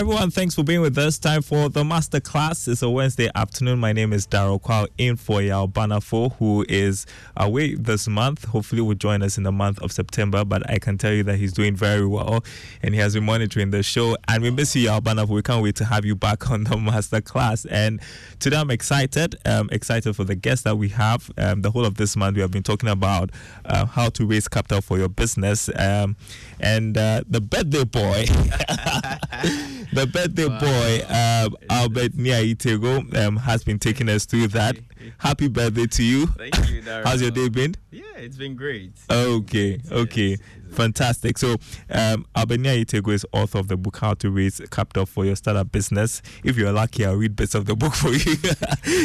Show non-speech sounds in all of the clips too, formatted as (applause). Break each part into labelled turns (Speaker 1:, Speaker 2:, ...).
Speaker 1: Everyone, thanks for being with us. Time for the master class. It's a Wednesday afternoon. My name is Daryl Kwao in for Yao Banafo, who is away this month. Hopefully will join us in the month of September, but I can tell you that he's doing very well and he has been monitoring the show. And we miss you, Yao Banafo. We can't wait to have you back (laughs) on the master class. And today I'm excited. Um, excited for the guests that we have. Um, the whole of this month we have been talking about uh, how to raise capital for your business. Um, and uh, the birthday boy. (laughs) the birthday wow. boy, um, Albert Niaitego, um, has been taking us through that. Happy birthday to you.
Speaker 2: Thank you.
Speaker 1: How's your day been?
Speaker 2: Yeah, it's been great.
Speaker 1: Okay, okay. Fantastic. So, um, Albert Niaitego is author of the book How to Raise Capital for Your Startup Business. If you're lucky, I'll read bits of the book (laughs) for you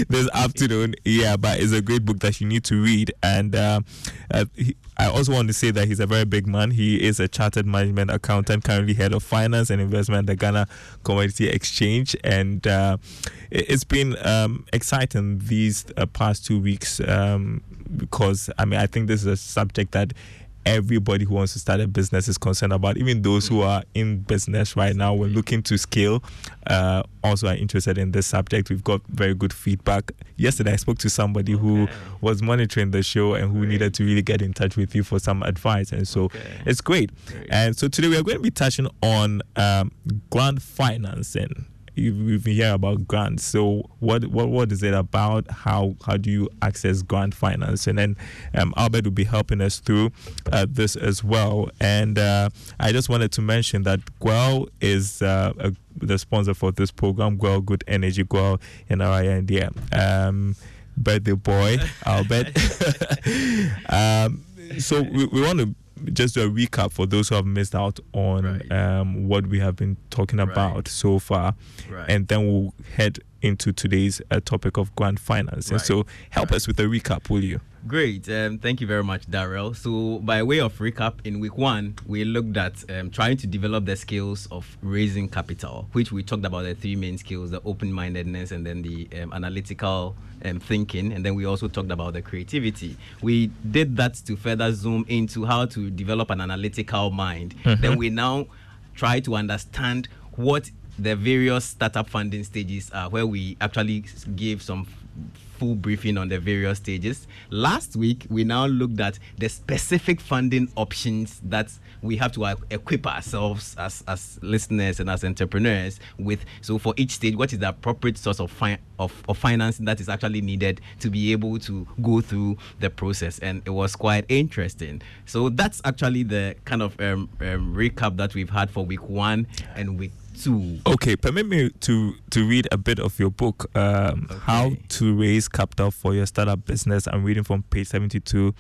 Speaker 1: this afternoon. Yeah, but it's a great book that you need to read. And uh, uh, he, I also want to say that he's a very big man. He is a chartered management accountant, currently head of finance and investment at the Ghana Commodity Exchange. And uh, it's been um, exciting these uh, past two weeks um, because, I mean, I think this is a subject that everybody who wants to start a business is concerned about. Even those who are in business right now, we're looking to scale, uh, also are interested in this subject. We've got very good feedback. Yesterday, I spoke to somebody okay. who was monitoring the show and who great. needed to really get in touch with you for some advice. And so okay. it's great. great. And so today we are going to be touching on um, grant financing you've been hearing about grants. So what what what is it about? How how do you access grant finance? And then um, Albert will be helping us through uh, this as well. And uh, I just wanted to mention that Guel is uh, a, the sponsor for this program. Guel Good Energy GWEL in our India. Um, birthday boy Albert. (laughs) (laughs) um, so we, we want to just do a recap for those who have missed out on right. um, what we have been talking about right. so far, right. and then we'll head into today's uh, topic of grant finance. And so, help us with a recap, will you?
Speaker 2: Great. Um, thank you very much, Daryl. So, by way of recap, in week one, we looked at um, trying to develop the skills of raising capital, which we talked about the three main skills the open mindedness and then the um, analytical um, thinking. And then we also talked about the creativity. We did that to further zoom into how to develop an analytical mind. Mm-hmm. Then we now try to understand what the various startup funding stages are, where we actually give some full briefing on the various stages. Last week, we now looked at the specific funding options that we have to equip ourselves as, as listeners and as entrepreneurs with. So, for each stage, what is the appropriate source of, fi- of, of financing that is actually needed to be able to go through the process? And it was quite interesting. So, that's actually the kind of um, um, recap that we've had for week one and week
Speaker 1: to okay permit me to to read a bit of your book um, okay. how to raise capital for your startup business i'm reading from page 72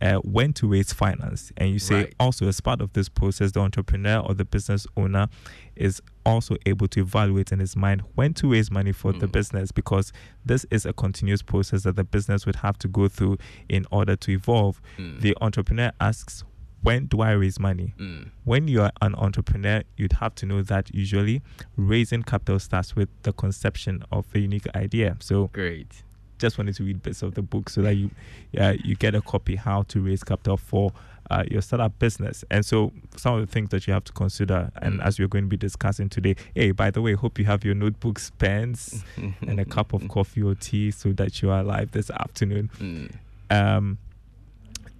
Speaker 1: uh, when to raise finance and you say right. also as part of this process the entrepreneur or the business owner is also able to evaluate in his mind when to raise money for mm. the business because this is a continuous process that the business would have to go through in order to evolve mm. the entrepreneur asks when do I raise money? Mm. When you are an entrepreneur, you'd have to know that usually raising capital starts with the conception of a unique idea. So
Speaker 2: great.
Speaker 1: Just wanted to read bits of the book so that you, uh, you get a copy how to raise capital for uh, your startup business. And so some of the things that you have to consider, and mm. as we're going to be discussing today, hey, by the way, hope you have your notebooks, pens, (laughs) and a cup of coffee or tea so that you are alive this afternoon. Mm. Um,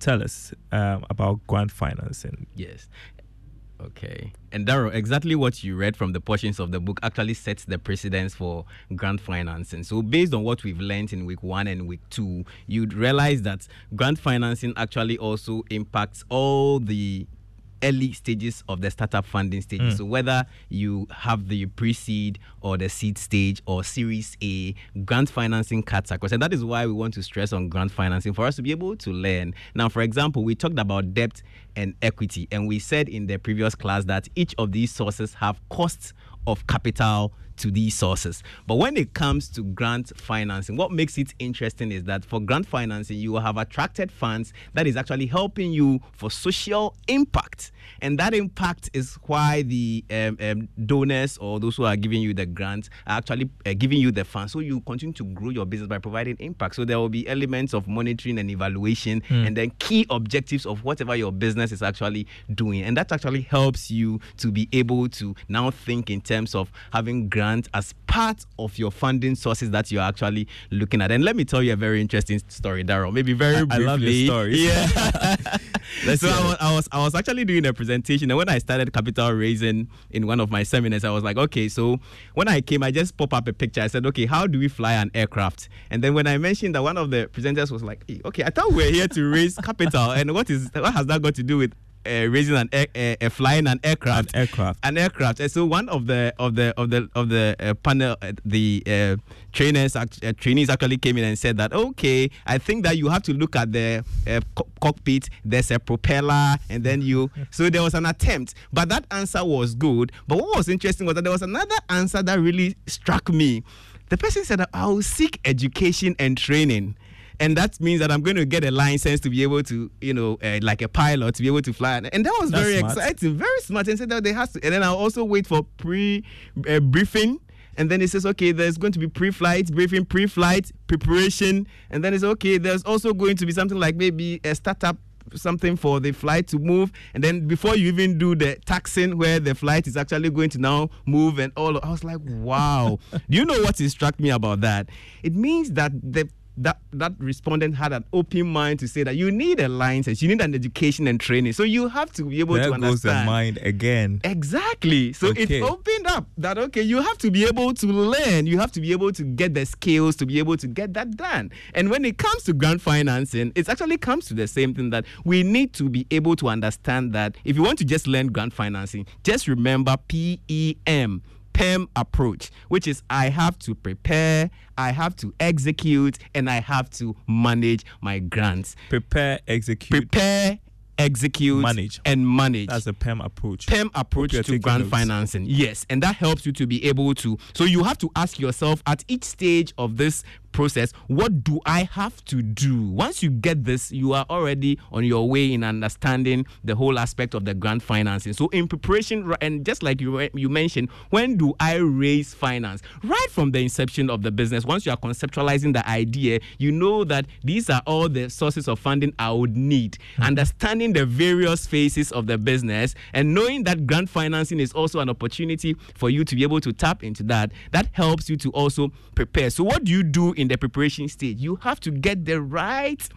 Speaker 1: tell us um, about grant financing.
Speaker 2: Yes. Okay. And Daryl, exactly what you read from the portions of the book actually sets the precedence for grant financing. So, based on what we've learned in week one and week two, you'd realize that grant financing actually also impacts all the early stages of the startup funding stages. Mm. So whether you have the pre-seed or the seed stage or Series A, grant financing cuts across, and that is why we want to stress on grant financing for us to be able to learn. Now, for example, we talked about debt and equity, and we said in the previous class that each of these sources have costs of capital to these sources. But when it comes to grant financing, what makes it interesting is that for grant financing, you have attracted funds that is actually helping you for social impact. And that impact is why the um, um, donors or those who are giving you the grant are actually uh, giving you the funds. So you continue to grow your business by providing impact. So there will be elements of monitoring and evaluation mm. and then key objectives of whatever your business is actually doing. And that actually helps you to be able to now think in terms of having grant grant as part of your funding sources that you're actually looking at. And let me tell you a very interesting story, Daryl. Maybe very I, briefly. (laughs) (laughs)
Speaker 1: I love this story.
Speaker 2: Yeah. so I was, I was I was actually doing a presentation, and when I started capital raising in one of my seminars, I was like, okay, so when I came, I just pop up a picture. I said, okay, how do we fly an aircraft? And then when I mentioned that, one of the presenters was like, okay, I thought we were here to raise capital, and what is what has that got to do with uh, raising an air, uh, uh, flying an aircraft,
Speaker 1: an aircraft,
Speaker 2: an aircraft. And so one of the of the of the of the uh, panel, uh, the uh, trainers, trainees actually came in and said that okay, I think that you have to look at the co- cockpit. There's a propeller, and then you. (laughs) so there was an attempt, but that answer was good. But what was interesting was that there was another answer that really struck me. The person said, "I will seek education and training." And that means that I'm going to get a license to be able to, you know, uh, like a pilot to be able to fly. And that was That's very smart. exciting, very smart. And said that they have to, and then I'll also wait for pre uh, briefing. And then it says, okay, there's going to be pre-flight briefing, pre-flight preparation, and then it's okay. There's also going to be something like maybe a startup something for the flight to move and then before you even do the taxing where the flight is actually going to now move and all i was like wow (laughs) do you know what struck me about that it means that the that that respondent had an open mind to say that you need a license, you need an education and training. So you have to be able
Speaker 1: there
Speaker 2: to understand.
Speaker 1: There goes the mind again.
Speaker 2: Exactly. So okay. it opened up that okay, you have to be able to learn, you have to be able to get the skills to be able to get that done. And when it comes to grant financing, it actually comes to the same thing that we need to be able to understand that if you want to just learn grant financing, just remember PEM PEM approach, which is I have to prepare, I have to execute, and I have to manage my grants.
Speaker 1: Prepare, execute.
Speaker 2: Prepare, execute,
Speaker 1: manage,
Speaker 2: and manage.
Speaker 1: That's a PEM approach.
Speaker 2: PEM approach to grant notes. financing. Yes, and that helps you to be able to. So you have to ask yourself at each stage of this process what do i have to do? Once you get this you are already on your way in understanding the whole aspect of the grant financing. So in preparation and just like you you mentioned when do i raise finance? Right from the inception of the business once you are conceptualizing the idea you know that these are all the sources of funding i would need. Mm-hmm. understanding the various phases of the business and knowing that grant financing is also an opportunity for you to be able to tap into that that helps you to also prepare. So what do you do in the preparation stage. You have to get the right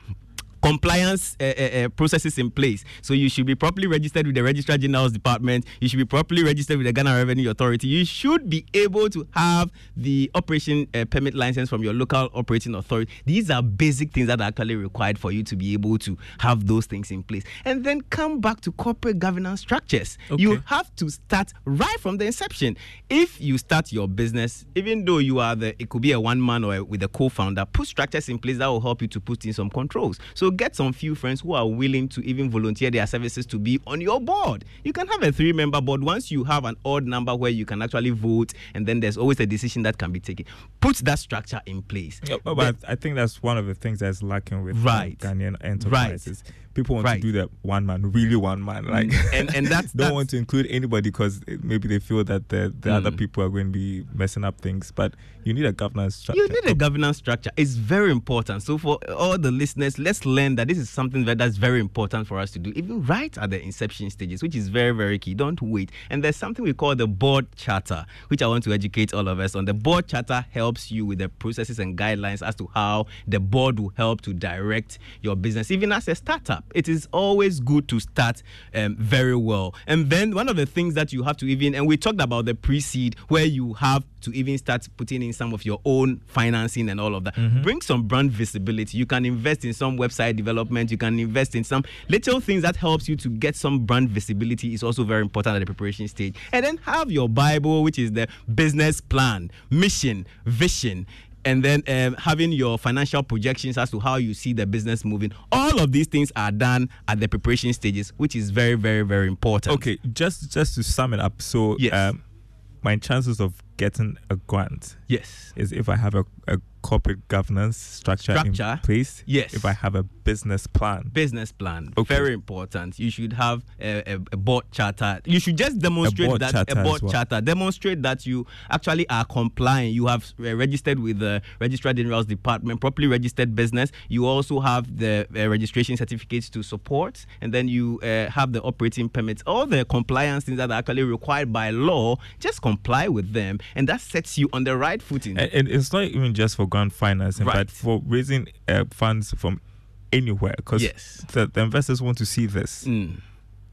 Speaker 2: compliance uh, uh, processes in place. So you should be properly registered with the Registrar General's Department. You should be properly registered with the Ghana Revenue Authority. You should be able to have the operation uh, permit license from your local operating authority. These are basic things that are actually required for you to be able to have those things in place. And then come back to corporate governance structures. Okay. You have to start right from the inception. If you start your business, even though you are the, it could be a one man or a, with a co-founder, put structures in place that will help you to put in some controls. So get some few friends who are willing to even volunteer their services to be on your board. You can have a three member board once you have an odd number where you can actually vote, and then there's always a decision that can be taken. Put that structure in place.
Speaker 1: Yeah, but, but I think that's one of the things that's lacking with
Speaker 2: right.
Speaker 1: Ghanaian enterprises. Right people want right. to do that one man, really one man, mm. like
Speaker 2: and and (laughs) that's
Speaker 1: don't
Speaker 2: that's,
Speaker 1: want to include anybody because maybe they feel that the, the mm. other people are going to be messing up things. But you need a governance structure.
Speaker 2: You need a governance structure. It's very important. So for all the listeners, let's learn that this is something that that's very important for us to do, even right at the inception stages, which is very very key. Don't wait. And there's something we call the board charter, which I want to educate all of us on. The board charter helps you with the processes and guidelines as to how the board will help to direct your business, even as a startup. It is always good to start um, very well. And then one of the things that you have to even, and we talked about the pre seed, where you have to even start putting in some of your own financing and all of that. Mm-hmm. Bring some brand visibility. You can invest in some website development. You can invest in some little things that helps you to get some brand visibility. Is also very important at the preparation stage. And then have your Bible, which is the business plan, mission, vision and then um, having your financial projections as to how you see the business moving. All of these things are done at the preparation stages, which is very, very, very important.
Speaker 1: Okay, just just to sum it up. So, yes. um, my chances of getting a grant,
Speaker 2: yes,
Speaker 1: is if I have a, a corporate governance structure, structure in place.
Speaker 2: Yes.
Speaker 1: If I have a business plan.
Speaker 2: Business plan. Okay. Very important. You should have a, a, a board charter. You should just demonstrate a that a board well. charter. Demonstrate that you actually are complying. You have uh, registered with the Registrar General's Department, properly registered business. You also have the uh, registration certificates to support, and then you uh, have the operating permits. All the compliance things that are actually required by law, just comply with them, and that sets you on the right footing.
Speaker 1: And, and it's not even just for grant financing, right. but for raising uh, funds from anywhere because
Speaker 2: yes.
Speaker 1: the, the, investors want to see this.
Speaker 2: Mm.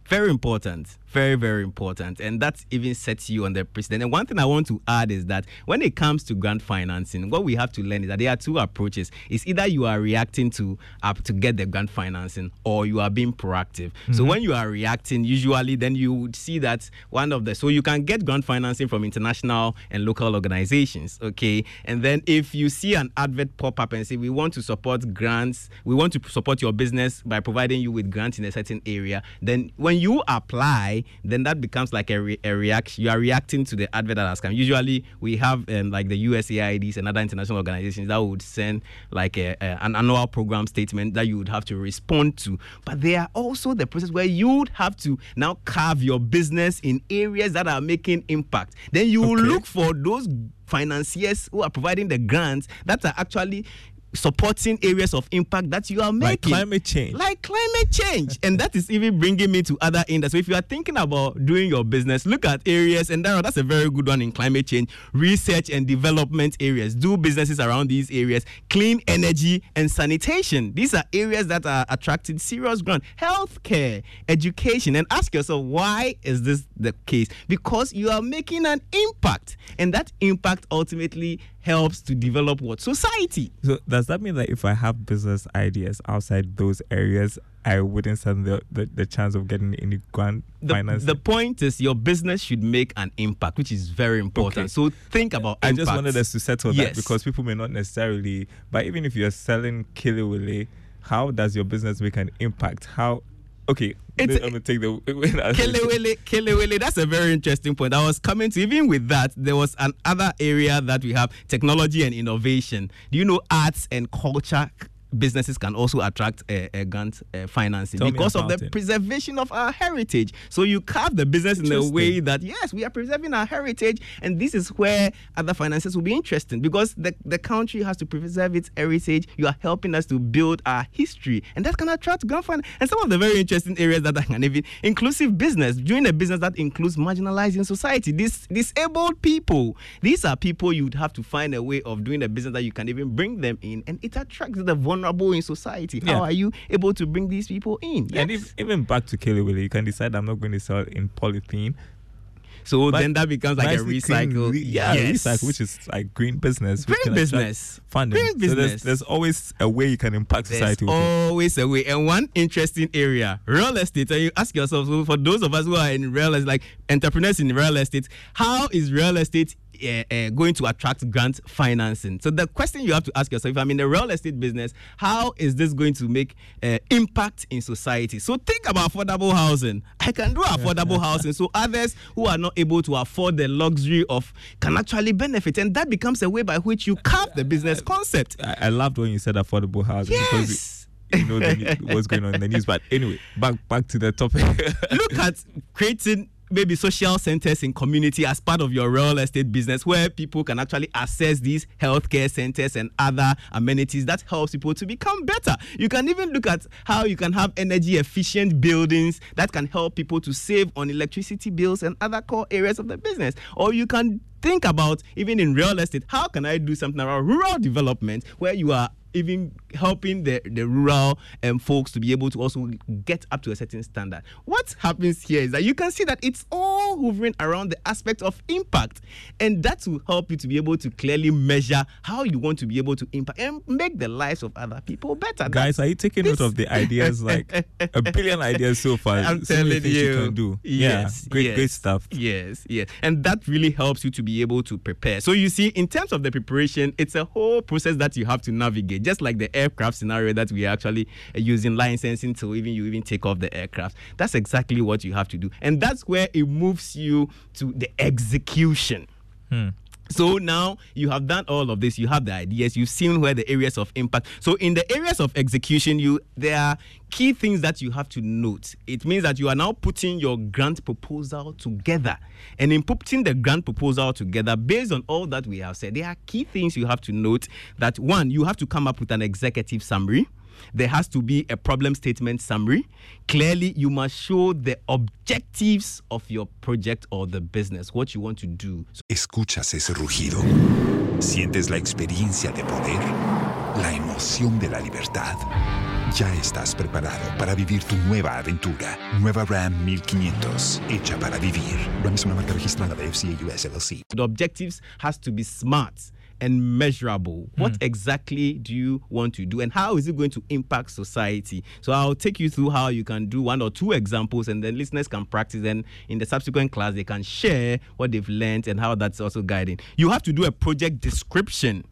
Speaker 2: Very important very very important and that even sets you on the precedent and one thing i want to add is that when it comes to grant financing what we have to learn is that there are two approaches. It's either you are reacting to uh, to get the grant financing or you are being proactive. Mm-hmm. so when you are reacting usually then you would see that one of the so you can get grant financing from international and local organizations okay? And then if you see an advert pop up and say we want to support grants we want to support your business by providing you with grants in a certain area then when you apply then that becomes like a, re- a reaction. You are reacting to the advert that has come. Usually, we have um, like the USAIDs and other international organizations that would send like a, a, an annual program statement that you would have to respond to. But there are also the process where you would have to now carve your business in areas that are making impact. Then you okay. look for those financiers who are providing the grants that are actually supporting areas of impact that you are making.
Speaker 1: Like climate change.
Speaker 2: Like climate change. and that is even bringing me to other industries. So if you are thinking about doing your business, look at areas, and that's a very good one in climate change, research and development areas. Do businesses around these areas, clean energy and sanitation. These are areas that are attracting serious growth. Healthcare, education, and ask yourself, why is this the case? Because you are making an impact, and that impact ultimately helps to develop what society.
Speaker 1: So does that mean that if I have business ideas outside those areas, I wouldn't stand the, the, the chance of getting any grant
Speaker 2: the,
Speaker 1: financing?
Speaker 2: The point is your business should make an impact, which is very important. Okay. So think about. I
Speaker 1: just wanted us to settle yes. that because people may not necessarily. But even if you're selling Kelewele, how does your business make an impact? How okay, it's, I'm gonna take the (laughs)
Speaker 2: Kelewele, Kelewele. That's a very interesting point. I was coming to even with that. There was another area that we have technology and innovation. Do you know arts and culture businesses can also attract a, a grant uh, financing Tell because of the it. preservation of our heritage. So you carve the business in a way that yes, we are preserving our heritage, and this is where other finances will be interesting because the, the country has to preserve its heritage. You are helping us to build our history, and that can attract grant fund. And some of the very interesting areas that I can even inclusive business, doing a business that includes marginalizing society, this disabled people. These are people you'd have to find a way of doing a business that you can even bring them in, and it attracts the vulnerable vulnerable in society. How yeah. are you able to bring these people in?
Speaker 1: Yes. And if, even back to Kelewele, you can decide I'm not going to sell in polythene.
Speaker 2: So but then that becomes like a recycle.
Speaker 1: Re- yeah, yes. recycle, which is like green business.
Speaker 2: Green business.
Speaker 1: Funding.
Speaker 2: Green business. So
Speaker 1: there's, there's, always a way you can impact
Speaker 2: there's
Speaker 1: society.
Speaker 2: always a way. And one interesting area, real estate. And you ask yourself, so for those of us who are in real estate, like entrepreneurs in real estate, how is real estate uh, uh, going to attract grant financing. So the question you have to ask yourself: If I'm in the real estate business, how is this going to make uh, impact in society? So think about affordable housing. I can do affordable housing, so others who are not able to afford the luxury of can actually benefit, and that becomes a way by which you carve the business concept.
Speaker 1: I, I loved when you said affordable housing
Speaker 2: yes. because.
Speaker 1: you know the, what's going on in the news. But anyway, back back to the topic.
Speaker 2: Look at creating maybe social centers in community as part of your real estate business where people can actually access these healthcare centers and other amenities that helps people to become better. You can even look at how you can have energy efficient buildings that can help people to save on electricity bills and other core areas of the business. Or you can think about even in real estate how can i do something around rural development where you are even helping the, the rural um, folks to be able to also get up to a certain standard. What happens here is that you can see that it's all hovering around the aspect of impact. And that will help you to be able to clearly measure how you want to be able to impact and make the lives of other people better.
Speaker 1: Guys, are you taking note of the ideas? (laughs) Like a billion ideas so far.
Speaker 2: I'm
Speaker 1: so
Speaker 2: telling you.
Speaker 1: you can do.
Speaker 2: Yes,
Speaker 1: yeah, great,
Speaker 2: yes,
Speaker 1: great stuff.
Speaker 2: Yes, yes. And that really helps you to be able to prepare. So you see, in terms of the preparation, it's a whole process that you have to navigate, just like the aircraft scenario that we are actually uh, using licensing to even you even take off the aircraft. That's exactly what you have to do. And that's where it moves you to the execution.
Speaker 1: Hmm.
Speaker 2: So now you have done all of this. You have the ideas. You've seen where the areas of impact. So in the areas of execution, you there are key things that you have to note. It means that you are now putting your grant proposal together, and in putting the grant proposal together, based on all that we have said, there are key things you have to note. That one, you have to come up with an executive summary there has to be a problem statement summary. Clearly, you must show the objectives of your project or the business, what you want to do.
Speaker 3: Escuchas ese rugido. Sientes la experiencia de poder, la emoción de la libertad. Ya estás preparado para vivir tu nueva aventura. Nueva Ram 1500, hecha para vivir. Ram es una marca registrada de FCA US LLC.
Speaker 2: The objectives has to be smart and measurable. What hmm. exactly do you want to do and how is it going to impact society? So I'll take you through how you can do one or two examples and then listeners can practice and in the subsequent class they can share what they've learned and how that's also guiding. You have to do a project description.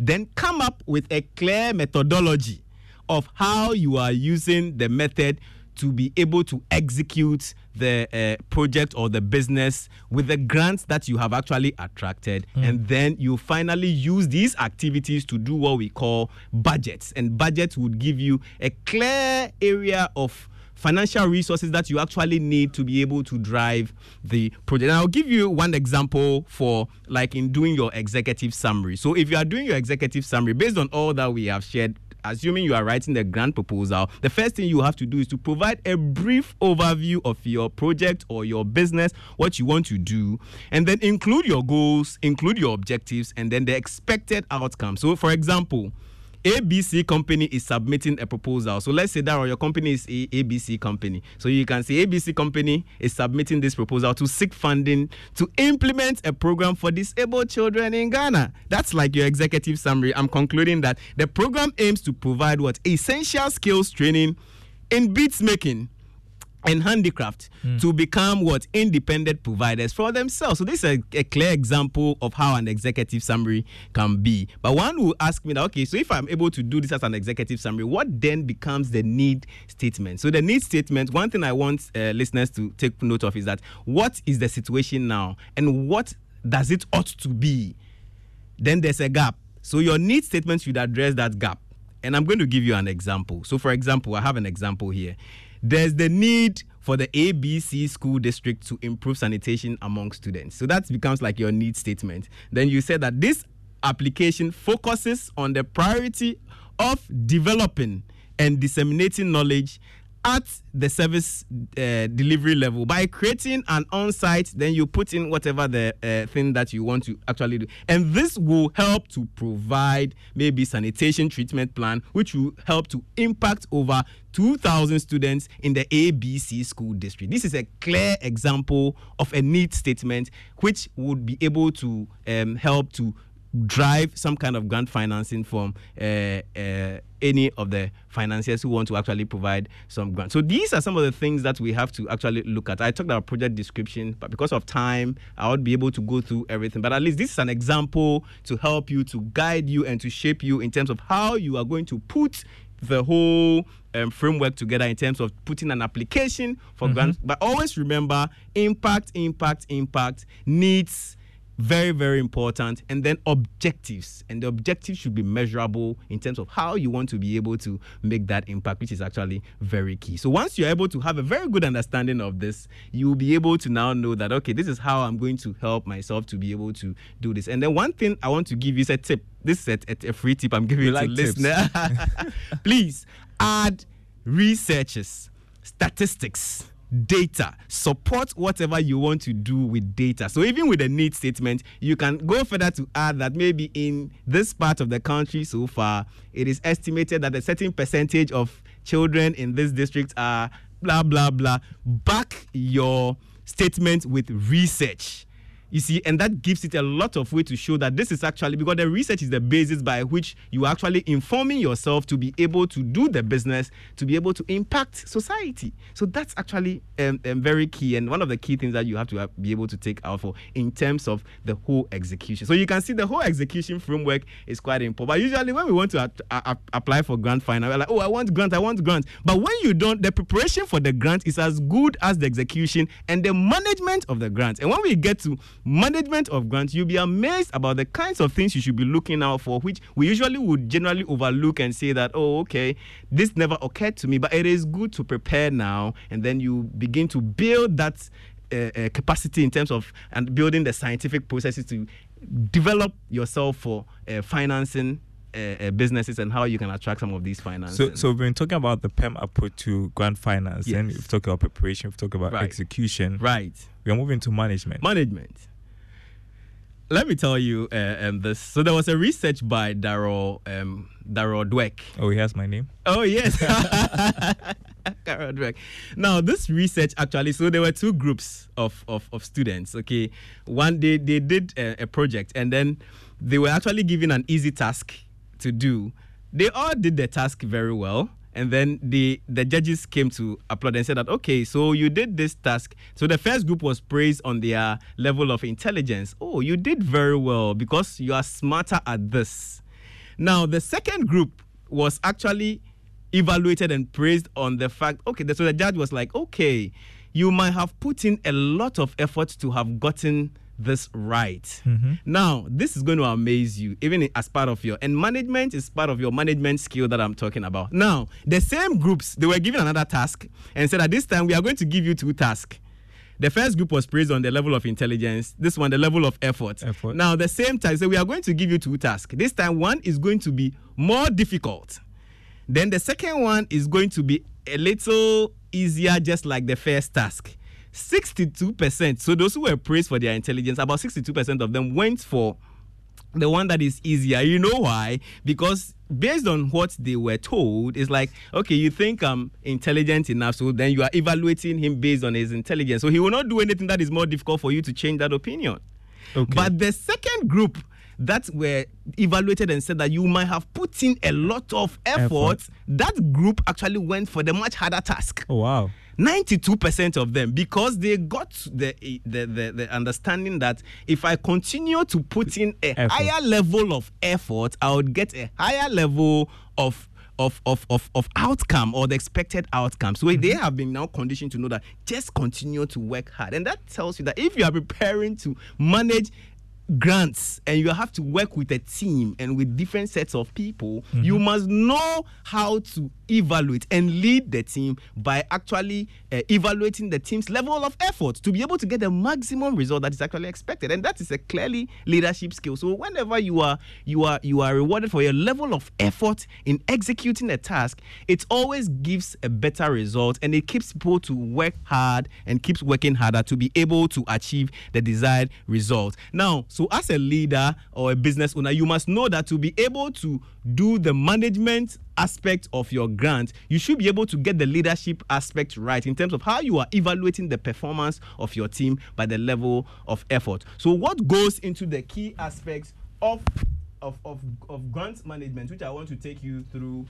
Speaker 2: Then come up with a clear methodology of how you are using the method to be able to execute the uh, project or the business with the grants that you have actually attracted. And then you finally use these activities to do what we call budgets. And budgets would give you a clear area of financial resources that you actually need to be able to drive the project. And I'll give you one example for like in doing your executive summary. So if you are doing your executive summary based on all that we have shared assuming you are writing the grant proposal, the first thing you have to do is to provide a brief overview of your project or your business, what you want to do, and then include your goals, include your objectives, and then the expected outcome. So, for example, ABC company is submitting a proposal. So let's say that your company is a ABC company. So you can say ABC company is submitting this proposal to seek funding to implement a program for disabled children in Ghana. That's like your executive summary. I'm concluding that the program aims to provide what essential skills training in beats making and handicraft to become what independent providers for themselves. So this is a, a clear example of how an executive summary can be. But one will ask me that okay, so if I'm able to do this as an executive summary, what then becomes the need statement? So the need statement, one thing I want uh, listeners to take note of is that what is the situation now and what does it ought to be? Then there's a gap. So your need statement should address that gap. And I'm going to give you an example. So, for example, I have an example here. There's the need for the ABC school district to improve sanitation among students. So that becomes like your need statement. Then you say that this application focuses on the priority of developing and disseminating knowledge at the service uh, delivery level. By creating an on-site then you put in whatever the uh, thing that you want to actually do. And this will help to provide maybe sanitation treatment plan which will help to impact over 2000 students in the ABC school district. This is a clear example of a need statement which would be able to um, help to drive some kind of grant financing from uh, uh, any of the financiers who want to actually provide some grants. So these are some of the things that we have to actually look at. I talked about project description, but because of time, I won't be able to go through everything. But at least this is an example to help you, to guide you, and to shape you in terms of how you are going to put the whole um, framework together in terms of putting an application for grants. But always remember impact, impact, impact needs very very important. And then objectives. And the objectives should be measurable in terms of how you want to be able to make that impact which is actually very key. So once you're able to have a very good understanding of this you'll be able to now know that okay this is how i'm going to help myself to be able to do this. And then one thing i want to give you is a tip. This is a, a- free tip i'm giving to
Speaker 1: like tips.
Speaker 2: listener. (laughs) (laughs) Please add researches statistics data. Support whatever you want to do with data. So even with the need statement, you can go further to add that maybe in this part of the country so far, it is estimated that a certain percentage of children in this district are blah blah blah. Back your statement with research you see, and that gives it a lot of way to show that this is actually because the research is the basis by which you are actually informing yourself to be able to do the business, to be able to impact society. So that's actually um, um, very key and one of the key things that you have to have, be able to take out for in terms of the whole execution. So you can see the whole execution framework is quite important. But usually when we want to apply for grant finance, we're like, oh, I want grant, I want grant. But when you don't, the preparation for the grant is as good as the execution and the management of the grant. And when we get to management of grants, you'll be amazed about the kinds of things you should be looking out for, which we usually would generally overlook and say that, oh, okay, this never occurred to me, but it is good to prepare now, and then you begin to build that uh, uh, capacity in terms of and building the scientific processes to develop yourself for uh, financing uh, uh, businesses and how you can attract some of these finances.
Speaker 1: So, so we've been talking about the PEM approach to grant finance, yes. and we've talked about preparation, we've talked about right. execution.
Speaker 2: Right.
Speaker 1: We are moving to management.
Speaker 2: Management let me tell you uh, um, this. So there was a research by Daryl um, Daryl Dweck.
Speaker 1: Oh, he has my name.
Speaker 2: Oh yes, (laughs) (laughs) Daryl Dweck. Now this research actually, so there were two groups of of, of students. Okay, one they they did a, a project and then they were actually given an easy task to do. They all did the task very well and then the the judges came to applaud and said that okay so you did this task. So the first group was praised on their level of intelligence. Oh you did very well because you are smarter at this. Now the second group was actually evaluated and praised on the fact okay so the judge was like okay you might have put in a lot of effort to have gotten this right. Mm-hmm. Now, this is going to amaze you, even as part of your and management is part of your management skill that I'm talking about. Now, the same groups they were given another task and said at this time we are going to give you two tasks. The first group was praised on the level of intelligence. This one, the level of effort. effort. Now, the same time, so we are going to give you two tasks. This time, one is going to be more difficult. Then the second one is going to be a little easier, just like the first task. 62%. So those who were praised for their intelligence, about 62% of them went for the one that is easier. You know why? Because based on what they were told, it's like, okay, you think I'm intelligent enough, so then you are evaluating him based on his intelligence. So he will not do anything that is more difficult for you to change that opinion. Okay. But the second group that were evaluated and said that you might have put in a lot of effort, effort. that group actually went for the much harder task.
Speaker 1: Oh, wow.
Speaker 2: 92% of them because they got the, the, the, the, understanding that if I continue to put in a effort. higher level of effort, I would get a higher level of of, of, of, of outcome or the expected outcome. So mm-hmm. they have been now conditioned to know that just continue to work hard. And that tells you that if you are preparing to manage grants and you have to work with a team and with different sets of people, mm-hmm. you must know how to evaluate and lead the team by actually uh, evaluating the team's level of effort to be able to get the maximum result that is actually expected. And that is a clearly leadership skill. So whenever you are you are you are rewarded for your level of effort in executing a task it always gives a better result and it keeps people to work hard and keeps working harder to be able to achieve the desired result. Now so, as a leader or a business owner, you must know that to be able to do the management aspect of your grant, you should be able to get the leadership aspect right in terms of how you are evaluating the performance of your team by the level of effort. So, what goes into the key aspects of of, of, of grant management, which I want to take you through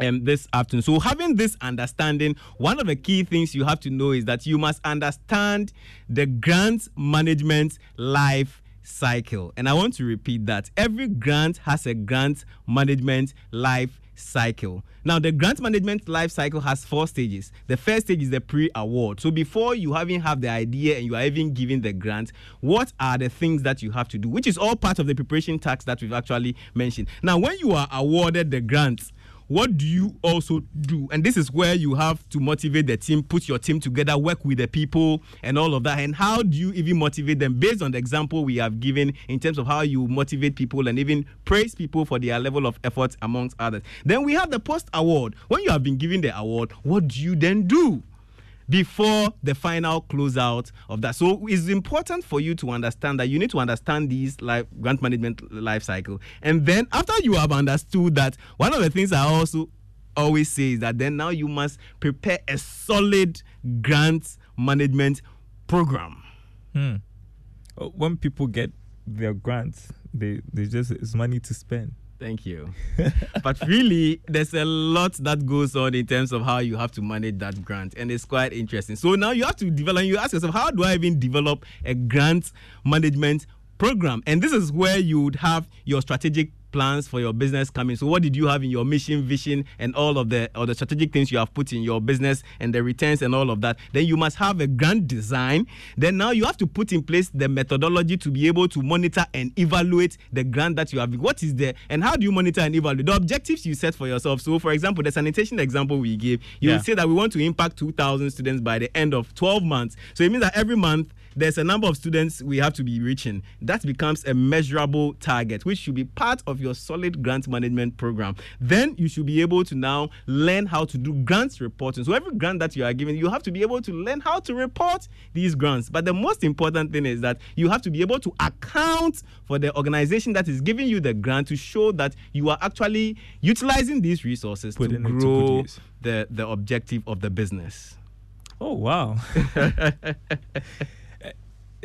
Speaker 2: um, this afternoon. So, having this understanding, one of the key things you have to know is that you must understand the grant management life cycle. And I want to repeat that every grant has a grant management life cycle. Now, the grant management life cycle has four stages. The first stage is the pre-award. So before you having have the idea and you are even giving the grant, what are the things that you have to do? Which is all part of the preparation tax that we've actually mentioned. Now, when you are awarded the grant, what do you also do? And this is where you have to motivate the team, put your team together, work with the people, and all of that. And how do you even motivate them based on the example we have given in terms of how you motivate people and even praise people for their level of effort, amongst others? Then we have the post award. When you have been given the award, what do you then do? Before the final closeout of that. So it's important for you to understand that you need to understand these life, grant management life cycle. And then after you have understood that, one of the things I also always say is that then now you must prepare a solid grant management program.
Speaker 1: Hmm. Uh, when people get their grants, they, they just it's money to spend.
Speaker 2: Thank you. (laughs) but really, there's a lot that goes on in terms of how you have to manage that grant, and it's quite interesting. So now you have to develop. You ask yourself, how do I even develop a grant management program? And this is where you would have your strategic plans for your business coming. So what did you have in your mission, vision, and all of the or the strategic things you have put in your business and the returns and all of that? Then you must have a grand design. Then now you have to put in place the methodology to be able to monitor and evaluate the grant that you have. What is there and how do you monitor and evaluate the objectives you set for yourself? So for example, the sanitation example we gave, you yeah. say that we want to impact 2,000 students by the end of 12 months. So it means that every month there's a number of students we have to be reaching. That becomes a measurable target, which should be part of your solid grant management program. Then you should be able to now learn how to do grants reporting. So every grant that you are given, you have to be able to learn how to report these grants. But the most important thing is that you have to be able to account for the organization that is giving you the grant to show that you are actually utilizing these resources to grow the, the objective of the business.
Speaker 1: Oh wow. (laughs)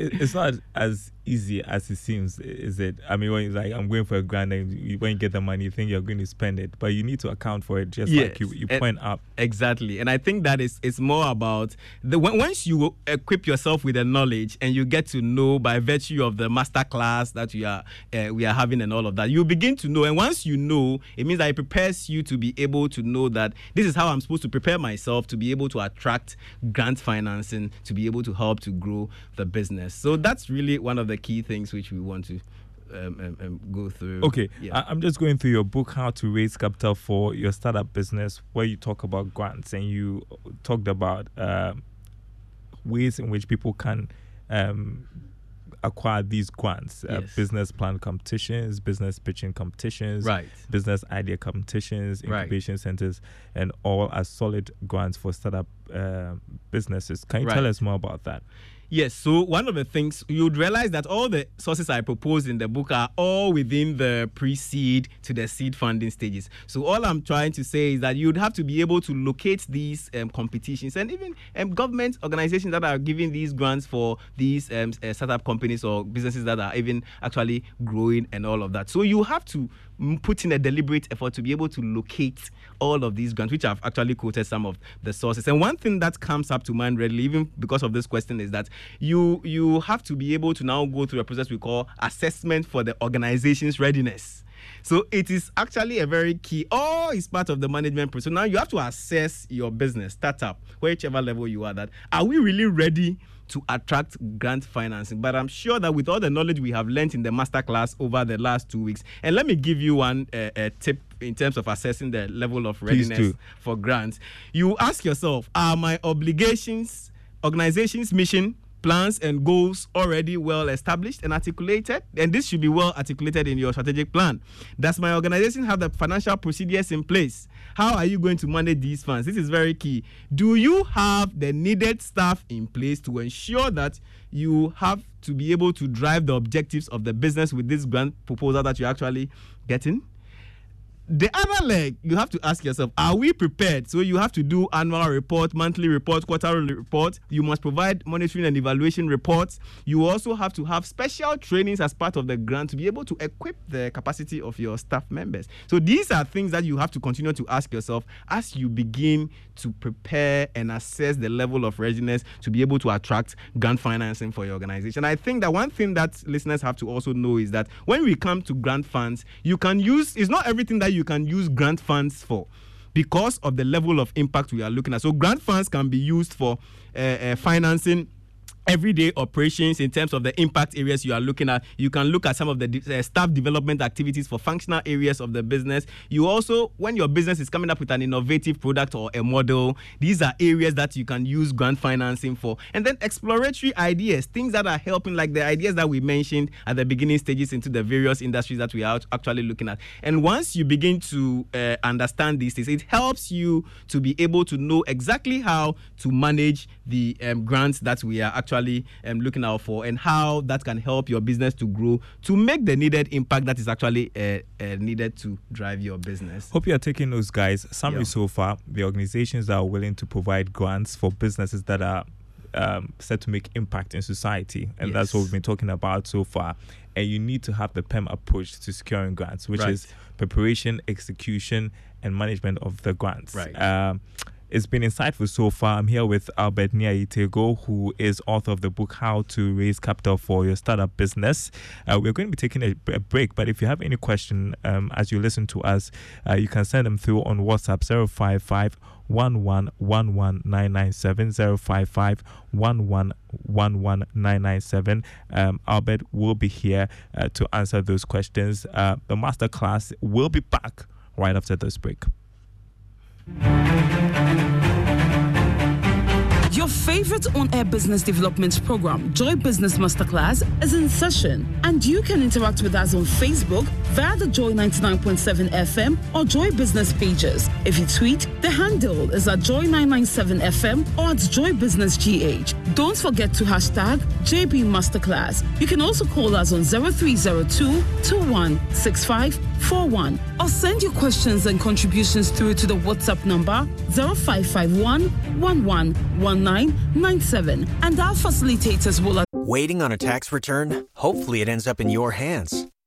Speaker 1: it's not as easy as it seems, is it? I mean, when like I'm going for a grant, and you, when you get the money, you think you're going to spend it, but you need to account for it, just yes. like you, you point out.
Speaker 2: Exactly, and I think that is it's more about the once you equip yourself with the knowledge and you get to know by virtue of the master class that we are uh, we are having and all of that, you begin to know, and once you know, it means that it prepares you to be able to know that this is how I'm supposed to prepare myself to be able to attract grant financing to be able to help to grow the business. So that's really one of the key things which we want to um, um, um, go through.
Speaker 1: Okay, yeah. I- am just going through your book, How to Raise Capital for Your Startup Business, where you talk about grants and you talked about uh, ways in which people can um, acquire these grants uh, yes. business plan competitions business pitching competitions
Speaker 2: right
Speaker 1: business idea competitions incubation right. centers and all as solid grants for startup uh, businesses can you right. tell us more about that
Speaker 2: Yes, so one of the things you'd realize that all the sources I propose in the book are all within the pre seed to the seed funding stages. So, all I'm trying to say is that you'd have to be able to locate these um, competitions and even um, government organizations that are giving these grants for these um, uh, startup companies or businesses that are even actually growing and all of that. So, you have to put in a deliberate effort to be able to locate all of these grants, which I've actually quoted some of the sources. And one thing that comes up to mind readily, even because of this question, is that you you have to be able to now go through a process we call assessment for the organization's readiness. So it is actually a very key, or it's part of the management process. So now you have to assess your business, startup, whichever level you are. That are we really ready to attract grant financing. But I'm sure that with all the knowledge we have learned in the masterclass over the last two weeks, and let me give you one uh, tip in terms of assessing the level of readiness for grants. You ask yourself, are my obligations, organization's mission, plans and goals already well established and articulated and this should be well articulated in your strategic plan. Does my organization have the financial procedures in place? How are you going to manage these funds? This is very key. Do you have the needed staff in place to ensure that you have to be able to drive the objectives of the business with this grant proposal that you're actually getting the other leg, you have to ask yourself, are we prepared? So you have to do annual report, monthly report, quarterly report. You must provide monitoring and evaluation reports. You also have to have special trainings as part of the grant to be able to equip the capacity of your staff members. So these are things that you have to continue to ask yourself as you begin to prepare and assess the level of readiness to be able to attract grant financing for your organization. I think that one thing that listeners have to also know is that when we come to grant funds, you can use, it's not everything that you can use grant funds for because of the level of impact we are looking at. So grant funds can be used for uh, uh, financing everyday operations in terms of the impact areas you are looking at. You can look at some of the de- uh, staff development activities for functional areas of the business. You also, when your business is coming up with an innovative product or a model, these are areas that you can use grant financing for. And then exploratory ideas, things that are helping, like the ideas that we mentioned at the beginning stages into the various industries that we are actually looking at. And once you begin to uh, understand these things, it helps you to be able to know exactly how to manage the um, grants that we are actually um, looking out for and how that can help your business to grow to make the needed impact that is actually uh, uh, needed to drive your business.
Speaker 1: Hope you are taking those guys. Summary
Speaker 2: Yeah.
Speaker 1: so far, the organizations that are willing to provide grants for businesses that are um, set to make impact in society, and that's what we've been talking about so far. And you need to have the PEM approach to securing grants, which is preparation, execution, and management of the grants.
Speaker 2: Right.
Speaker 1: Um, it's been insightful so far. I'm here with Albert Niaitego, who is author of the book How to Raise Capital for Your Startup Business. Uh, we're going to be taking a, a break, but if you have any question um, as you listen to us, uh, you can send them through on WhatsApp 055 1111997 055 1111997. Um, Albert will be here uh, to answer those questions. Uh, the masterclass will be back right after this break.
Speaker 4: Your favorite on air business development program, Joy Business Masterclass, is in session, and you can interact with us on Facebook via the Joy 99.7 FM or Joy Business pages. If you tweet, the handle is at Joy 997 FM or at Joy Business GH. Don't forget to hashtag JB Masterclass. You can also call us on 0302 216541 or send your questions and contributions through to the WhatsApp number 0551 111997 and our facilitators will
Speaker 5: Waiting on a tax return? Hopefully, it ends up in your hands.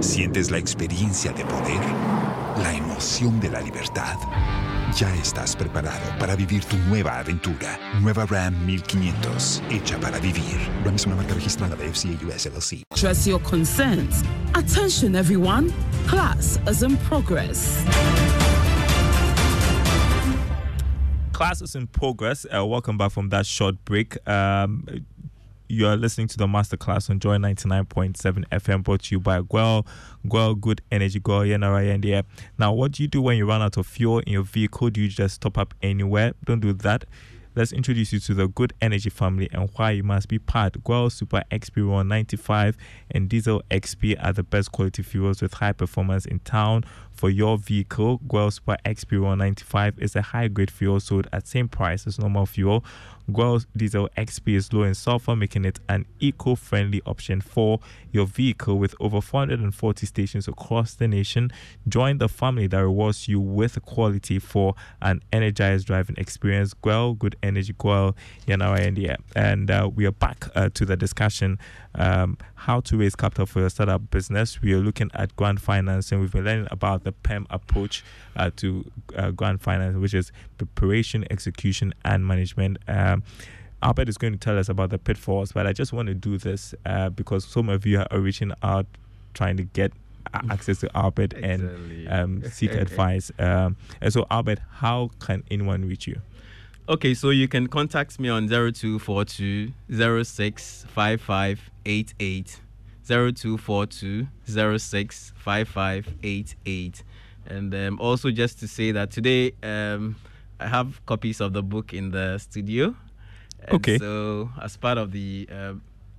Speaker 3: ¿Sientes la experiencia de poder? ¿La emoción de la libertad? Ya estás preparado para vivir tu nueva aventura. Nueva Ram 1500, hecha para vivir. Ram es una marca registrada de FCA US LLC.
Speaker 4: address your concerns. Attention, everyone. Class is in progress.
Speaker 1: Class is in progress. Uh, welcome back from that short break. Um, you are listening to the masterclass on Joy 99.7 FM brought to you by GOIL, GOIL Good Energy, GOIL Yenara Now, what do you do when you run out of fuel in your vehicle? Do you just stop up anywhere? Don't do that. Let's introduce you to the Good Energy family and why you must be part. GOIL Super XP 195 and Diesel XP are the best quality fuels with high performance in town for your vehicle. GOIL Super XP 195 is a high grade fuel sold at same price as normal fuel. GOIL Diesel XP is low in sulfur, making it an eco friendly option for your vehicle with over 440 stations across the nation. Join the family that rewards you with quality for an energized driving experience. GOIL, good energy, GOIL, Yanara India. And uh, we are back uh, to the discussion um, how to raise capital for your startup business. We are looking at grant financing. We've been learning about the PEM approach uh, to uh, grant finance, which is preparation, execution, and management. Um, Albert is going to tell us about the pitfalls, but I just want to do this uh, because some of you are reaching out trying to get (laughs) access to Albert
Speaker 2: Exactly.
Speaker 1: and um, seek (laughs) advice. Um, and so, Albert, how can anyone reach you?
Speaker 2: Okay, so you can contact me on 0242 065588. 0242 065588. And um, also, just to say that today um, I have copies of the book in the studio. And
Speaker 1: Okay.
Speaker 2: So, as part of the uh,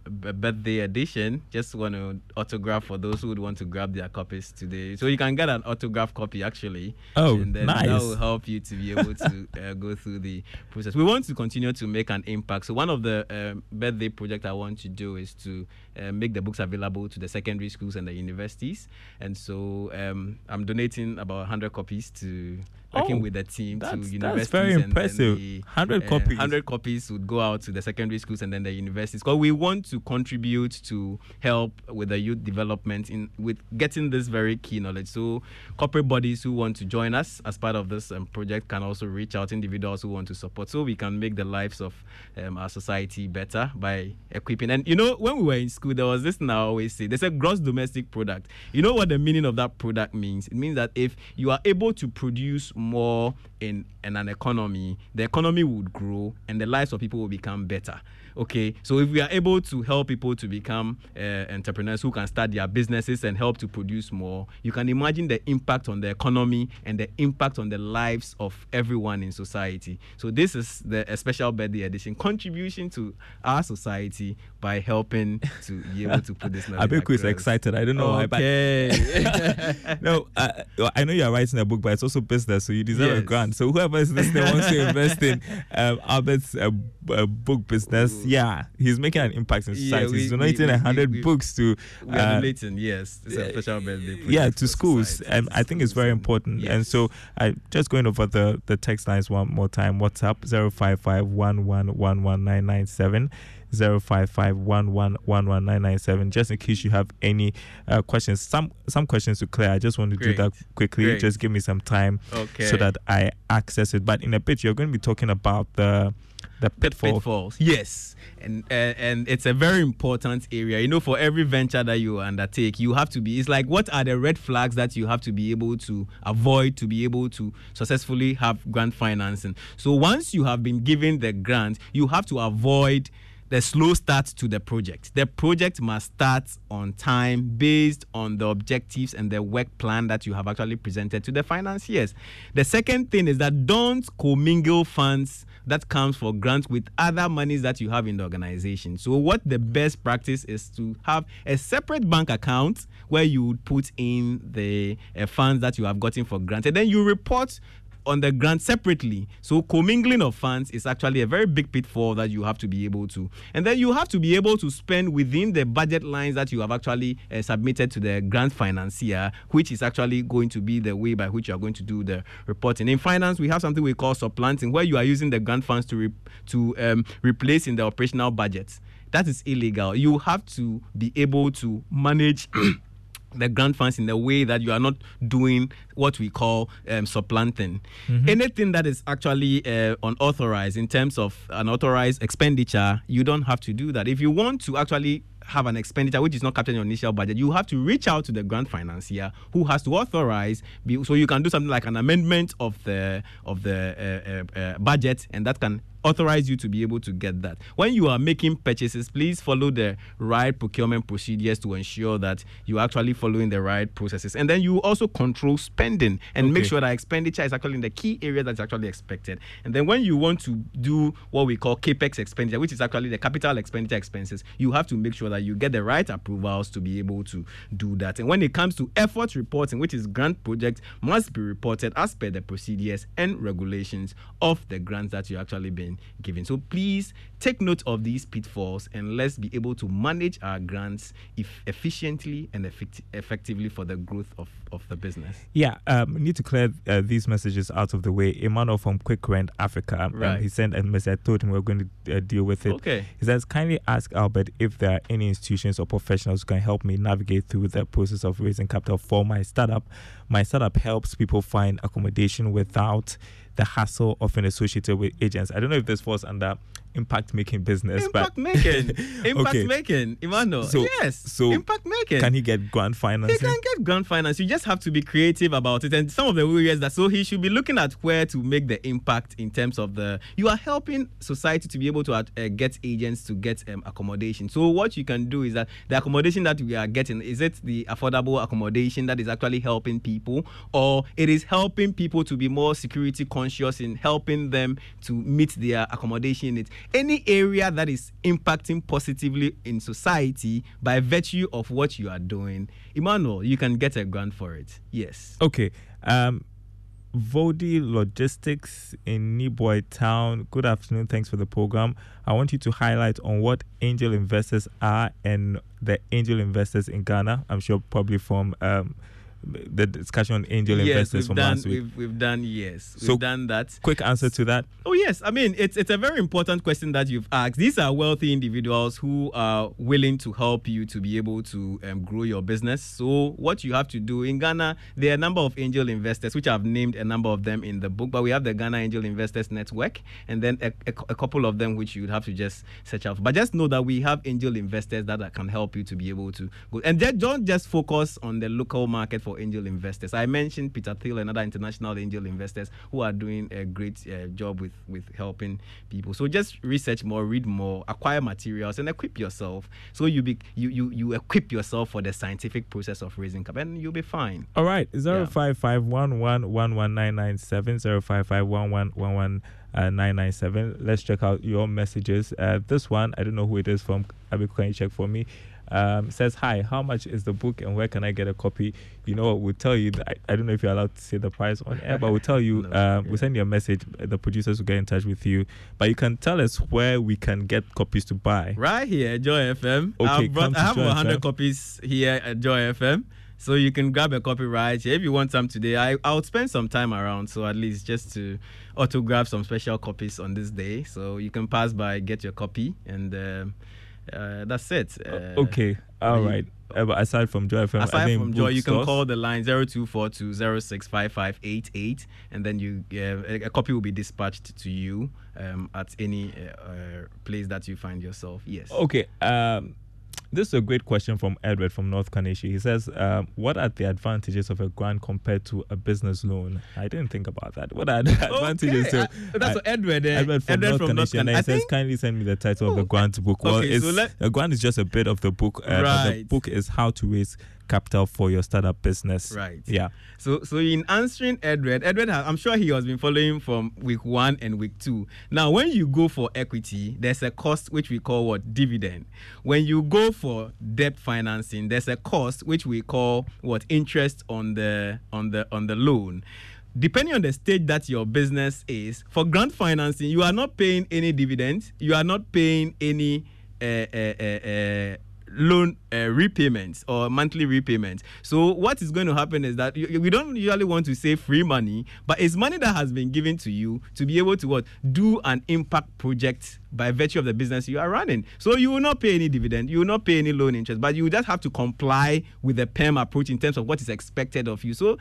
Speaker 2: b- birthday edition, just want to autograph for those who would want to grab their copies today. So, you can get an autograph copy actually.
Speaker 1: Oh,
Speaker 2: and then
Speaker 1: nice.
Speaker 2: That will help you to be able to (laughs) uh, go through the process. We want to continue to make an impact. So one of the um, birthday projects I want to do is to uh, make the books available to the secondary schools and the universities. And so um, I'm donating about 100 copies to working
Speaker 1: Oh,
Speaker 2: with the team to
Speaker 1: that's- that's very
Speaker 2: and
Speaker 1: impressive.
Speaker 2: the,
Speaker 1: 100
Speaker 2: uh,
Speaker 1: copies.
Speaker 2: 100 copies would go out to the secondary schools and then the universities. Because we want to contribute to help with the youth development in with getting this very key knowledge. So corporate bodies who want to join us as part of this um, project can also reach out individuals who want to support so we can make the lives of um, our society better by equipping. And you know, when we were in school, there was this thing I always say there's a gross domestic product. You know what the meaning of that product means? It means that if you are able to produce more in, in an economy, the economy would grow and the lives of people will become better. Okay, so if we are able to help people to become uh, entrepreneurs who can start their businesses and help to produce more, you can imagine the impact on the economy and the impact on the lives of everyone in society. So this is the a special birthday edition contribution to our society by helping to be able to put this. (laughs)
Speaker 1: Abeku is excited. I don't know
Speaker 2: okay.
Speaker 1: why, but (laughs) (laughs) no, uh, I know you are writing a book, but it's also business, so you deserve yes. a grant. So whoever is listening wants to invest in um, Albert's uh, uh, book business yeah, he's making an impact in society. Yeah, we, he's donating a hundred books to.
Speaker 2: We are uh, donating, yes, it's a special birthday.
Speaker 1: Yeah, to schools, and I think it's very important. Yes. And so, I just going over the the text lines one more time. WhatsApp zero five five one one one one nine nine seven. 0551111997 just in case you have any uh, questions some some questions to clear i just want to Great. do that quickly Great. just give me some time
Speaker 2: okay.
Speaker 1: so that i access it but in a bit you're going to be talking about the the pitfall.
Speaker 2: pitfalls. Yes, and uh, and it's a very important area. You know, for every venture that you undertake, you have to be. It's like what are the red flags that you have to be able to avoid to be able to successfully have grant financing. So once you have been given the grant, you have to avoid the slow start to the project. The project must start on time based on the objectives and the work plan that you have actually presented to the financiers. The second thing is that don't commingle funds that comes for grants with other monies that you have in the organization. So, what the best practice is to have a separate bank account where you put in the uh, funds that you have gotten for grants, and then you report on the grant separately. So commingling of funds is actually a very big pitfall that you have to be able to. And then you have to be able to spend within the budget lines that you have actually uh, submitted to the grant financier, which is actually going to be the way by which you are going to do the reporting. In finance, we have something we call supplanting, where you are using the grant funds to re- to um, replace in the operational budget. That is illegal. You have to be able to manage the grant funds in a way that you are not doing what we call um, supplanting. Mm-hmm. Anything that is actually uh, unauthorized in terms of an authorized expenditure, you don't have to do that. If you want to actually have an expenditure which is not captured in your initial budget, you have to reach out to the grant financier who has to authorize. So you can do something like an amendment of the of the uh, uh, uh budget, and that can authorize you to be able to get that. When you are making purchases, please follow the right procurement procedures to ensure that you're actually following the right processes. And then you also control spending and okay. make sure that expenditure is actually in the key area that's actually expected. And then when you want to do what we call capex expenditure, which is actually the capital expenditure expenses, you have to make sure that you get the right approvals to be able to do that. And when it comes to effort reporting, which is grant projects, must be reported as per the procedures and regulations of the grants that you actually been given. So please take note of these pitfalls and let's be able to manage our grants if efficiently and effect- effectively for the growth of, of the business.
Speaker 1: Yeah, um, we need to clear uh, these messages out of the way. Emmanuel from Quick Rent Africa, um,
Speaker 2: right.
Speaker 1: he sent a message. I told him we are going to uh, deal with it.
Speaker 2: Okay.
Speaker 1: He says, kindly ask Albert if there are any institutions or professionals who can help me navigate through the process of raising capital for my startup. My startup helps people find accommodation without the hassle often associated with agents. I don't know if this falls under impact making business.
Speaker 2: Impact making. (laughs) impact okay. making. Emmanuel. So, yes. So impact making.
Speaker 1: Can he get grant financing?
Speaker 2: He can get grant finance. You just have to be creative about it. And some of the areas that so he should be looking at where to make the impact in terms of the you are helping society to be able to uh, get agents to get um, accommodation. So what you can do is that the accommodation that we are getting is it the affordable accommodation that is actually helping people or it is helping people to be more security conscious in helping them to meet their accommodation needs any area that is impacting positively in society by virtue of what you are doing, Emmanuel, you can get a grant for it. Yes.
Speaker 1: Okay. Um, Vodi Logistics in Neboy Town. Good afternoon. Thanks for the program. I want you to highlight on what angel investors are and the angel investors in Ghana. I'm sure probably from um, the discussion on angel
Speaker 2: yes,
Speaker 1: investors
Speaker 2: we've
Speaker 1: from
Speaker 2: done,
Speaker 1: last week.
Speaker 2: We've, we've done yes, we've
Speaker 1: So-
Speaker 2: done that.
Speaker 1: Quick answer to that.
Speaker 2: Oh yes, I mean it's it's a very important question that you've asked. These are wealthy individuals who are willing to help you to be able to um, grow your business. So what you have to do in Ghana, there are a number of angel investors, which I've named a number of them in the book. But we have the Ghana Angel Investors Network, and then a, a, a couple of them which you would have to just search out. But just know that we have angel investors that can help you to be able to go. And just, don't just focus on the local market for angel investors. I mentioned Peter Thiel and other international angel investors who are doing a great uh, job with with helping people. So just research more, read more, acquire materials, and equip yourself. So you be you you you equip yourself for the scientific process of raising cap, and you'll be fine.
Speaker 1: All right, zero five five one one one one nine nine seven zero five five one one one one uh, nine nine seven. Let's check out your messages. Uh, this one, I don't know who it is from. Abeku, can you check for me? Um, says hi. How much is the book, and where can I get a copy? You know, we'll tell you. I, I don't know if you're allowed to say the price on air, but we'll tell you. (laughs)
Speaker 2: No,
Speaker 1: um, We'll send you a message. The producers will get in touch with you. But you can tell us where we can get copies to buy.
Speaker 2: Right here, Joy FM.
Speaker 1: Okay,
Speaker 2: brought, I have
Speaker 1: Joy
Speaker 2: 100
Speaker 1: FM.
Speaker 2: copies here at Joy FM. So you can grab a copy right here. If you want some today, I, I'll spend some time around. So at least just to autograph some special copies on this day. So you can pass by, get your copy, and um, uh, that's it. Uh,
Speaker 1: okay, all
Speaker 2: you-
Speaker 1: right. Uh, but aside from Joy FM,
Speaker 2: Aside from Joy, you can call the line 0242065588 and then you uh, a a copy will be dispatched to you um, at any uh, uh, place that you find yourself. Yes.
Speaker 1: Okay. Um, this is a great question from Edward from North Kaneshie. He says, um, "What are the advantages of a grant compared to a business loan?" I didn't think about that. What are the (laughs) advantages?
Speaker 2: Okay, (laughs) uh, that's what Edward, uh,
Speaker 1: Edward from
Speaker 2: Edward
Speaker 1: North
Speaker 2: from North
Speaker 1: Kaneshie, and he
Speaker 2: I
Speaker 1: says,
Speaker 2: think-
Speaker 1: "Kindly send me the title of the grant book." Well,
Speaker 2: Okay,
Speaker 1: it's,
Speaker 2: so let-
Speaker 1: a grant is just a bit of the book. Uh, but The book is how to raise capital for your startup business.
Speaker 2: Right.
Speaker 1: Yeah.
Speaker 2: So, so in answering Edward, Edward, I'm sure he has been following from week one and week two. Now, when you go for equity, there's a cost which we call what dividend. When you go for debt financing, there's a cost which we call what interest on the on the on the loan. Depending on the stage that your business is, for grant financing, you are not paying any dividends. You are not paying any. Uh, uh, uh, loan uh, repayments or monthly repayments. So what is going to happen is that you, we don't usually want to say free money, but it's money that has been given to you to be able to what do an impact project by virtue of the business you are running. So you will not pay any dividend, you will not pay any loan interest, but you just have to comply with the PEM approach in terms of what is expected of you. So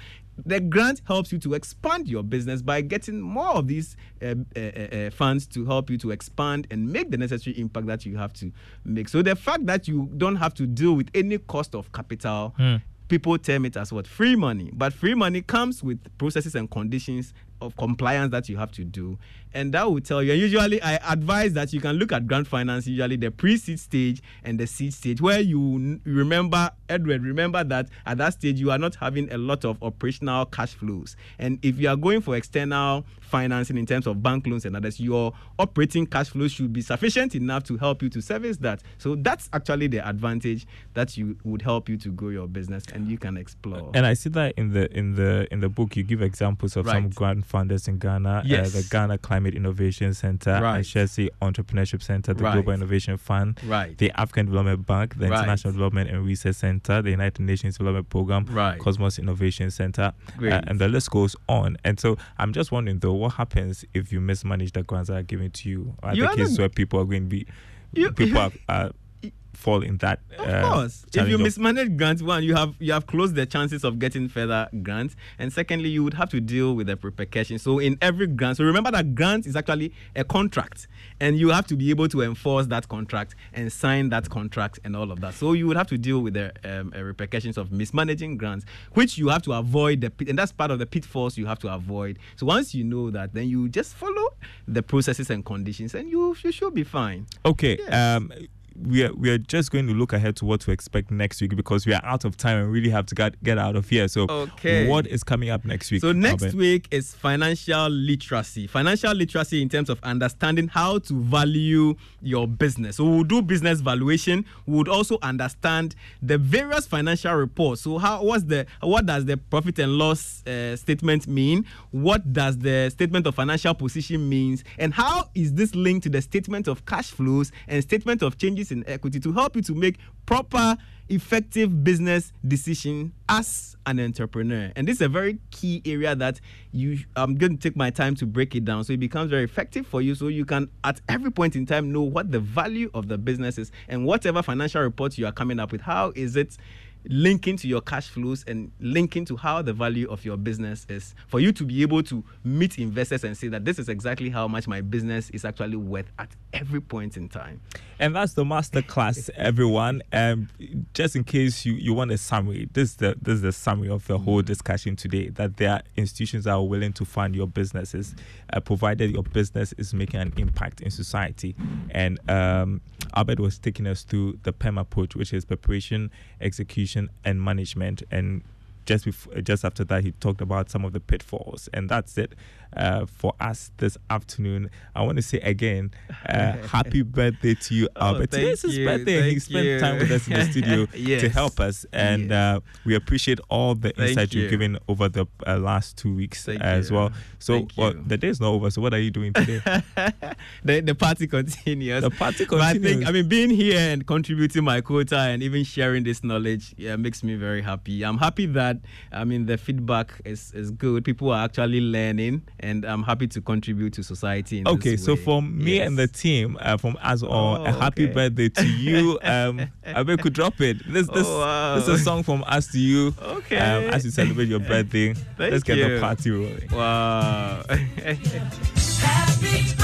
Speaker 2: the grant helps you to expand your business by getting more of these uh, uh, uh, funds to help you to expand and make the necessary impact that you have to make. So the fact that you don't have to deal with any cost of capital, hmm. people term it as what free money. But free money comes with processes and conditions of compliance that you have to do, and that will tell you. And usually, I advise that you can look at grant finance, usually the pre-seed stage and the seed stage, where you remember, Edward, remember that at that stage you are not having a lot of operational cash flows, and if you are going for external financing in terms of bank loans and others, your operating cash flow should be sufficient enough to help you to service that. So that's actually the advantage that you would help you to grow your business, and you can explore.
Speaker 1: And I see that in the in the in the book you give examples of some
Speaker 2: Right.
Speaker 1: grant funders in Ghana,
Speaker 2: Yes.
Speaker 1: uh, the Ghana Climate Innovation Center,
Speaker 2: Right.
Speaker 1: and Chelsea Entrepreneurship Center, the
Speaker 2: Right.
Speaker 1: Global Innovation Fund,
Speaker 2: Right.
Speaker 1: the African Development Bank, the
Speaker 2: Right.
Speaker 1: International Development and Research Center, the United Nations Development Program,
Speaker 2: Right.
Speaker 1: Kosmos Innovation Center, uh, and the list goes on. And so I'm just wondering though, what happens if you mismanage the grants that are given to you? Are
Speaker 2: You
Speaker 1: the cases where people are going to be
Speaker 2: You-
Speaker 1: people (laughs) are, are fall in that
Speaker 2: Of
Speaker 1: uh,
Speaker 2: course, if you mismanage grants, one you have you have closed the chances of getting further grants, and secondly, you would have to deal with the repercussions. So in every grant, so remember that grant is actually a contract, and you have to be able to enforce that contract and sign that contract and all of that. So you would have to deal with the um, uh, repercussions of mismanaging grants, which you have to avoid. The pit, and that's part of the pitfalls you have to avoid. So once you know that, then you just follow the processes and conditions, and you you should be fine.
Speaker 1: Okay.
Speaker 2: Yes.
Speaker 1: Um, we are, we are just going to look ahead to what to expect next week because we are out of time and really have to get, get out of here. So,
Speaker 2: Okay.
Speaker 1: what is coming up next week?
Speaker 2: So next
Speaker 1: Albert?
Speaker 2: week is financial literacy. Financial literacy in terms of understanding how to value your business. So we'll do business valuation. We would also understand the various financial reports. So how what's the what does the profit and loss uh, statement mean? What does the statement of financial position means? And how is this linked to the statement of cash flows and statement of changes expertise in equity to help you to make proper effective business decision as an entrepreneur. And this is a very key area that you i'm going to take my time to break it down. So it becomes very effective for you so you can at every point in time know what the value of the business is and whatever financial reports you are coming up with. How is it linking to your cash flows and linking to how the value of your business is for you to be able to meet investors and say that this is exactly how much my business is actually worth at every point in time.
Speaker 1: And that's the masterclass, everyone. Um, just in case you, you want a summary, this is the this is the summary of the whole mm. discussion today. That there are institutions that are willing to fund your businesses, uh, provided your business is making an impact in society. And um, Albert was taking us through the PEM approach, which is preparation, execution, and management. And just before, just after that, he talked about some of the pitfalls, and that's it uh, for us this afternoon. I want to say again, uh, (laughs) happy birthday to you, oh, Albert.
Speaker 2: Today's
Speaker 1: his birthday. He spent
Speaker 2: you.
Speaker 1: time with us in the (laughs) studio
Speaker 2: yes.
Speaker 1: to help us, and
Speaker 2: yes.
Speaker 1: uh, we appreciate all the insight you. you've given over the uh, last two weeks
Speaker 2: Thank
Speaker 1: as
Speaker 2: you.
Speaker 1: well. So, well, the day is not over. So, what are you doing today? (laughs)
Speaker 2: the, the party continues.
Speaker 1: The party continues.
Speaker 2: But I think, I mean, being here and contributing my quota and even sharing this knowledge yeah, makes me very happy. I'm happy that, I mean, the feedback is, is good. People are actually learning, and I'm happy to contribute to society.
Speaker 1: okay, so from me
Speaker 2: yes.
Speaker 1: and the team, uh, from us all, oh, a happy
Speaker 2: okay.
Speaker 1: birthday to you. (laughs) Um, I bet could drop it. This this,
Speaker 2: oh, wow.
Speaker 1: this is a song from us to you.
Speaker 2: Okay.
Speaker 1: Um, as you celebrate your birthday,
Speaker 2: Thank
Speaker 1: let's get the party rolling.
Speaker 2: Wow. (laughs)